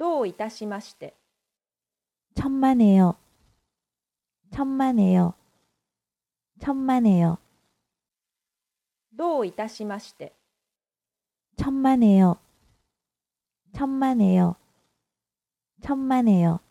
どういたしまして。천만에 요. 천만에 요. 천만에 요. どういたしまして。천만에 요. 천만에 요. 천만에 요.